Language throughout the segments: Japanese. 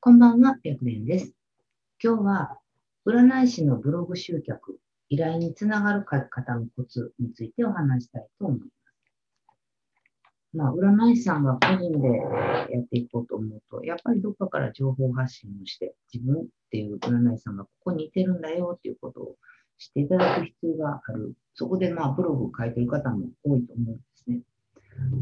こんばんは、白蓮です。今日は、占い師のブログ集客、依頼につながる書き方のコツについてお話したいと思います。まあ、占い師さんが個人でやっていこうと思うと、やっぱりどっかから情報発信をして、自分っていう占い師さんがここにいてるんだよっていうことを知っていただく必要がある。そこでまあ、ブログを書いてる方も多いと思うんですね。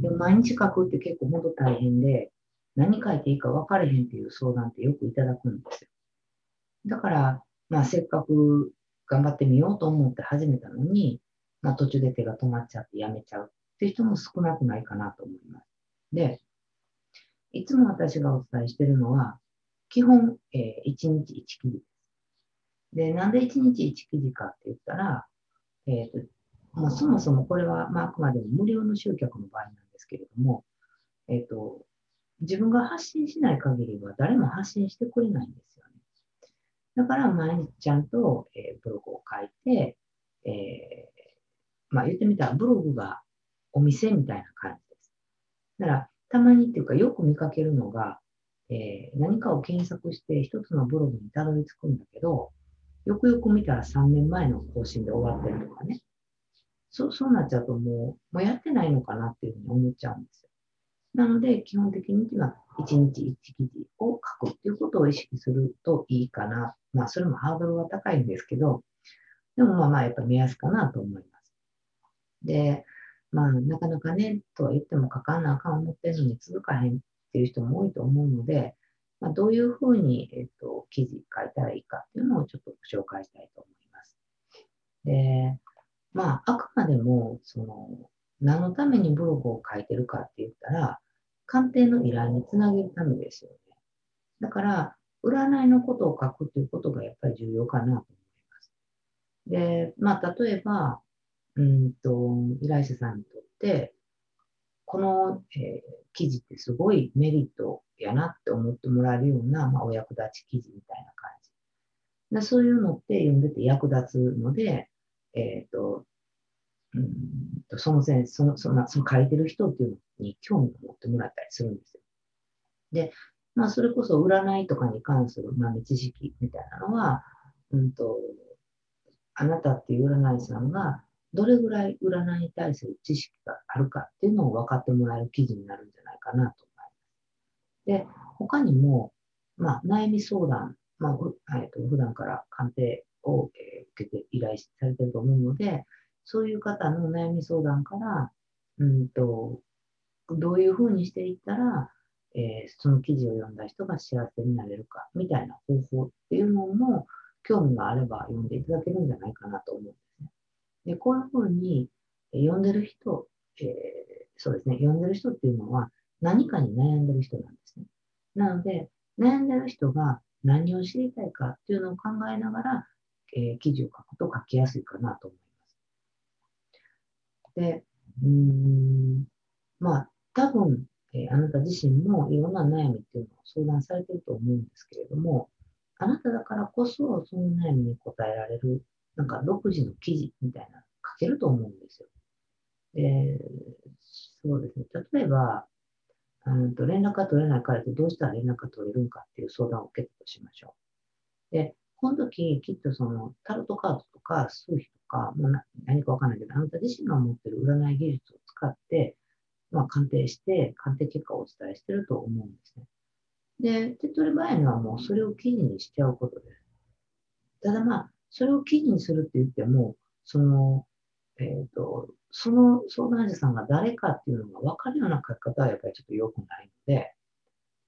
で毎日書くって結構本当大変で、何書いていいか分かれへんっていう相談ってよくいただくんですよ。だから、まあ、せっかく頑張ってみようと思って始めたのに、まあ、途中で手が止まっちゃってやめちゃうって人も少なくないかなと思います。で、いつも私がお伝えしているのは、基本、えー、1日1記事です。で、なんで1日1記事かって言ったら、えーとまあ、そもそもこれは、まあ、あくまでも無料の集客の場合なんですけれども、えっ、ー、と、自分が発信しない限りは誰も発信してくれないんですよね。だから毎日ちゃんと、えー、ブログを書いて、えー、まあ言ってみたらブログがお店みたいな感じです。だからたまにっていうかよく見かけるのが、えー、何かを検索して一つのブログにたどり着くんだけど、よくよく見たら3年前の更新で終わってるとかね。そうそうなっちゃうともう、もうやってないのかなっていうふうに思っちゃうんですよ。なので、基本的には1日1記事を書くっていうことを意識するといいかな。まあ、それもハードルは高いんですけど、でもまあまあ、やっぱ目安かなと思います。で、まあ、なかなかね、とは言っても書かなあかん思ってるのに続かへんっていう人も多いと思うので、まあ、どういうふうに、えっと、記事書いたらいいかっていうのをちょっと紹介したいと思います。で、まあ、あくまでも、その、何のためにブログを書いてるかって言ったら、鑑定の依頼につなげるためですよね。だから、占いのことを書くということがやっぱり重要かなと思います。で、まあ、例えば、うんと、依頼者さんにとって、この、えー、記事ってすごいメリットやなって思ってもらえるような、まあ、お役立ち記事みたいな感じ。でそういうのって読んでて役立つので、えっ、ー、と、うんとその先そのそのその書いてる人っていうのに興味を持ってもらったりするんですよ。で、まあ、それこそ占いとかに関する豆知識みたいなのは、うんと、あなたっていう占い師さんがどれぐらい占いに対する知識があるかっていうのを分かってもらえる記事になるんじゃないかなと思います。で、他にも、まあ、悩み相談、まあ、えっと普段から鑑定を、受けて依頼されてると思うので、そういう方の悩み相談から、うんと、どういうふうにしていったら、えー、その記事を読んだ人が幸せになれるか、みたいな方法っていうのも、興味があれば読んでいただけるんじゃないかなと思うんですね。で、こういうふうに、えー、読んでる人、えー、そうですね、読んでる人っていうのは何かに悩んでる人なんですね。なので、悩んでる人が何を知りたいかっていうのを考えながら、え、記事を書くと書きやすいかなと思います。で、うーん、まあ、多分、えー、あなた自身もいろんな悩みっていうのを相談されてると思うんですけれども、あなただからこそその悩みに答えられる、なんか独自の記事みたいなの書けると思うんですよ。で、そうですね。例えば、うんと連絡が取れない彼とどうしたら連絡が取れるのかっていう相談を受けたとしましょう。で、この時、きっとそのタロットカードとか数秘とか、まあ、何かわかんないけど、あなた自身が持ってる占い技術を使って、まあ、鑑定して、鑑定結果をお伝えしてると思うんですね。で、手っ取り早いのはもうそれを記事にしちゃうことです。ただまあ、それを記事にするって言っても、その、えっ、ー、と、その相談者さんが誰かっていうのが分かるような書き方はやっぱりちょっと良くないので、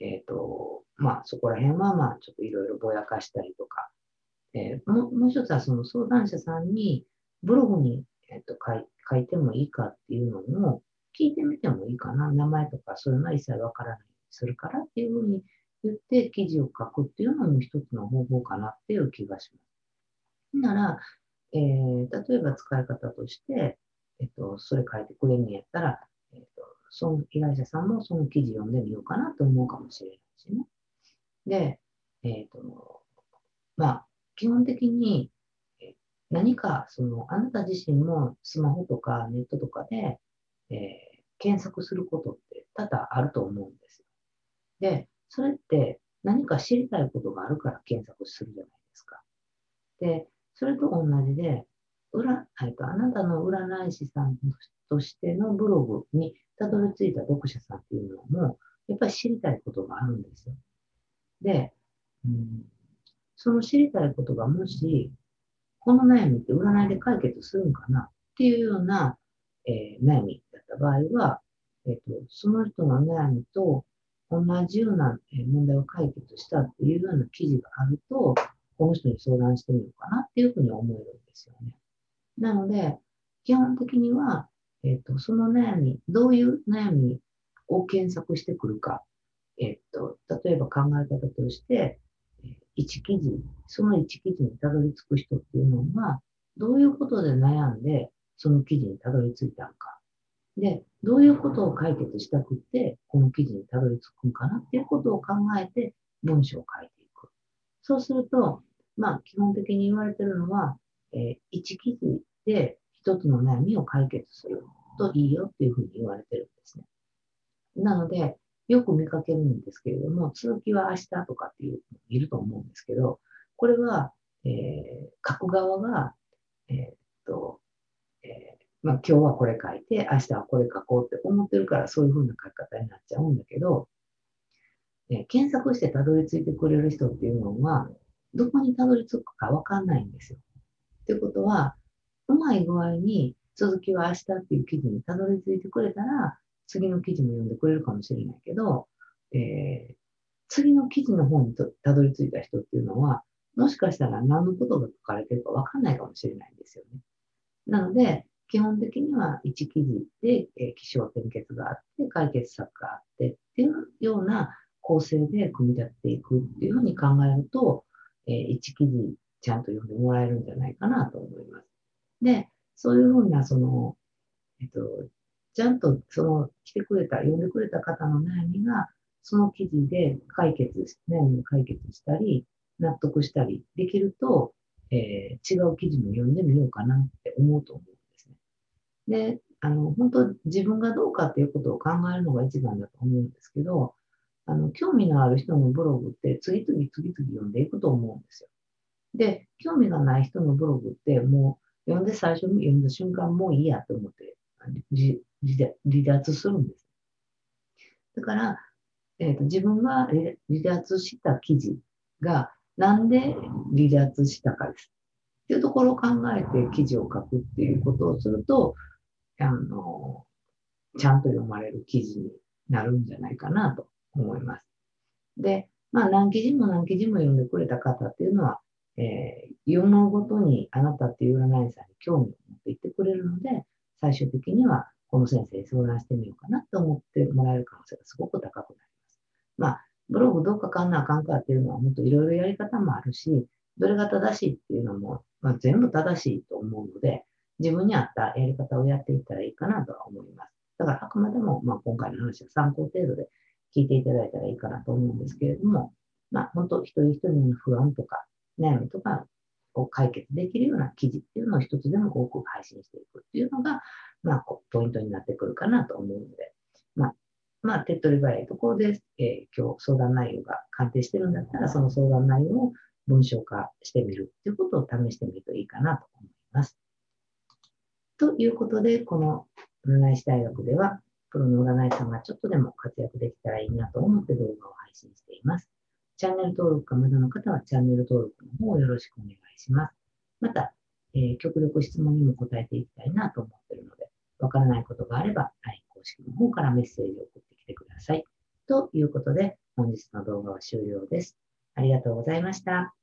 えっ、ー、と、まあそこら辺はまあちょっといろいろぼやかしたりとか、えー、もうもう一つはその相談者さんにブログに、えーと、書い書いてもいいかっていうのも聞いてみてもいいかな。名前とかそういうのは一切わからないようにするからっていうふうに言って記事を書くっていうのも一つの方法かなっていう気がします。なら、えー、例えば使い方として、えっと、それ書いてくれるんやったら、えっと、その依頼者さんもその記事読んでみようかなと思うかもしれないしね。で、えっと、まあ、基本的に何かそのあなた自身もスマホとかネットとかで、えー、検索することって多々あると思うんですよ。で、それって何か知りたいことがあるから検索するじゃないですか。で、それと同じで、占えっと、あなたの占い師さんとしてのブログにたどり着いた読者さんっていうのも、やっぱり知りたいことがあるんですよ。で、うん、その知りたいことがもし、この悩みって占いで解決するんかな？っていうような、えー、悩みだった場合は、えっ、と、その人の悩みと同じような問題を解決したっていうような記事があると、この人に相談してみようかなっていうふうに思えるんですよね。なので、基本的には、えっ、と、その悩み、どういう悩みを検索してくるか、えっ、と、例えば考え方として、一記事、その一記事にたどり着く人っていうのは、どういうことで悩んで、その記事にたどり着いたのか。で、どういうことを解決したくって、この記事にたどり着くんかなっていうことを考えて、文章を書いていく。そうすると、まあ、基本的に言われてるのは、えー、一記事で一つの悩みを解決するといいよっていうふうに言われてるんですね。なので、よく見かけるんですけれども、続きは明日とかっていういると思うんですけど、これは、えー、書く側が、えー、っと、えー、まあ、今日はこれ書いて、明日はこれ書こうって思ってるから、そういうふうな書き方になっちゃうんだけど、え検索してたどり着いてくれる人っていうのは、どこにたどり着くかわかんないんですよ。ってことは、うまい具合に続きは明日っていう記事にたどり着いてくれたら、次の記事も読んでくれるかもしれないけど、えー、次の記事の方にたどり着いた人っていうのは、もしかしたら何のことが書かれてるかわかんないかもしれないんですよね。なので、基本的には1記事で、えー、気象転結があって、解決策があってっていうような構成で組み立てていくっていうふうに考えると、えー、1記事ちゃんと読んでもらえるんじゃないかなと思います。で、そういうふうな、その、えっと、ちゃんとその来てくれた、読んでくれた方の悩みが、その記事で解決、悩みを解決したり、納得したりできると、えー、違う記事も読んでみようかなって思うと思うんですね。で、あの、本当自分がどうかっていうことを考えるのが一番だと思うんですけど、あの、興味のある人のブログって次々次々読んでいくと思うんですよ。で、興味がない人のブログってもう読んで最初に読んだ瞬間もういいやと思って離脱するんです。だから、えーと、自分が離脱した記事がなんで離脱したかです。っていうところを考えて記事を書くっていうことをすると、あの、ちゃんと読まれる記事になるんじゃないかなと思います。で、まあ何記事も何記事も読んでくれた方っていうのは、えー、読むごとにあなたっていう占い師さんに興味を持っていってくれるので、最終的にはこの先生に相談してみようかなと思ってもらえる可能性がすごく高くなります。まあ、ブログどう書かんなあかんかっていうのは、もっといろいろやり方もあるし、どれが正しいっていうのも、まあ、全部正しいと思うので、自分に合ったやり方をやっていったらいいかなとは思います。だからあくまでも、まあ、今回の話は参考程度で聞いていただいたらいいかなと思うんですけれども、まあ、本当一人一人の不安とか悩みとかを解決できるような記事っていうのを一つでも多く配信していくっていうのが、まあ、ポイントになってくるかなと思うので、まあ、まあ、手っ取り早いところで、えー、今日相談内容が鑑定してるんだったら、その相談内容を文章化してみるということを試してみるといいかなと思います。ということで、この占い師大学では、プロの占い師さんがちょっとでも活躍できたらいいなと思って動画を配信しています。チャンネル登録がまだの方はチャンネル登録の方をよろしくお願いします。また、えー、極力質問にも答えていきたいなと思っているので、わからないことがあれば、LINE 公式の方からメッセージを送ってきてください。ということで、本日の動画は終了です。ありがとうございました。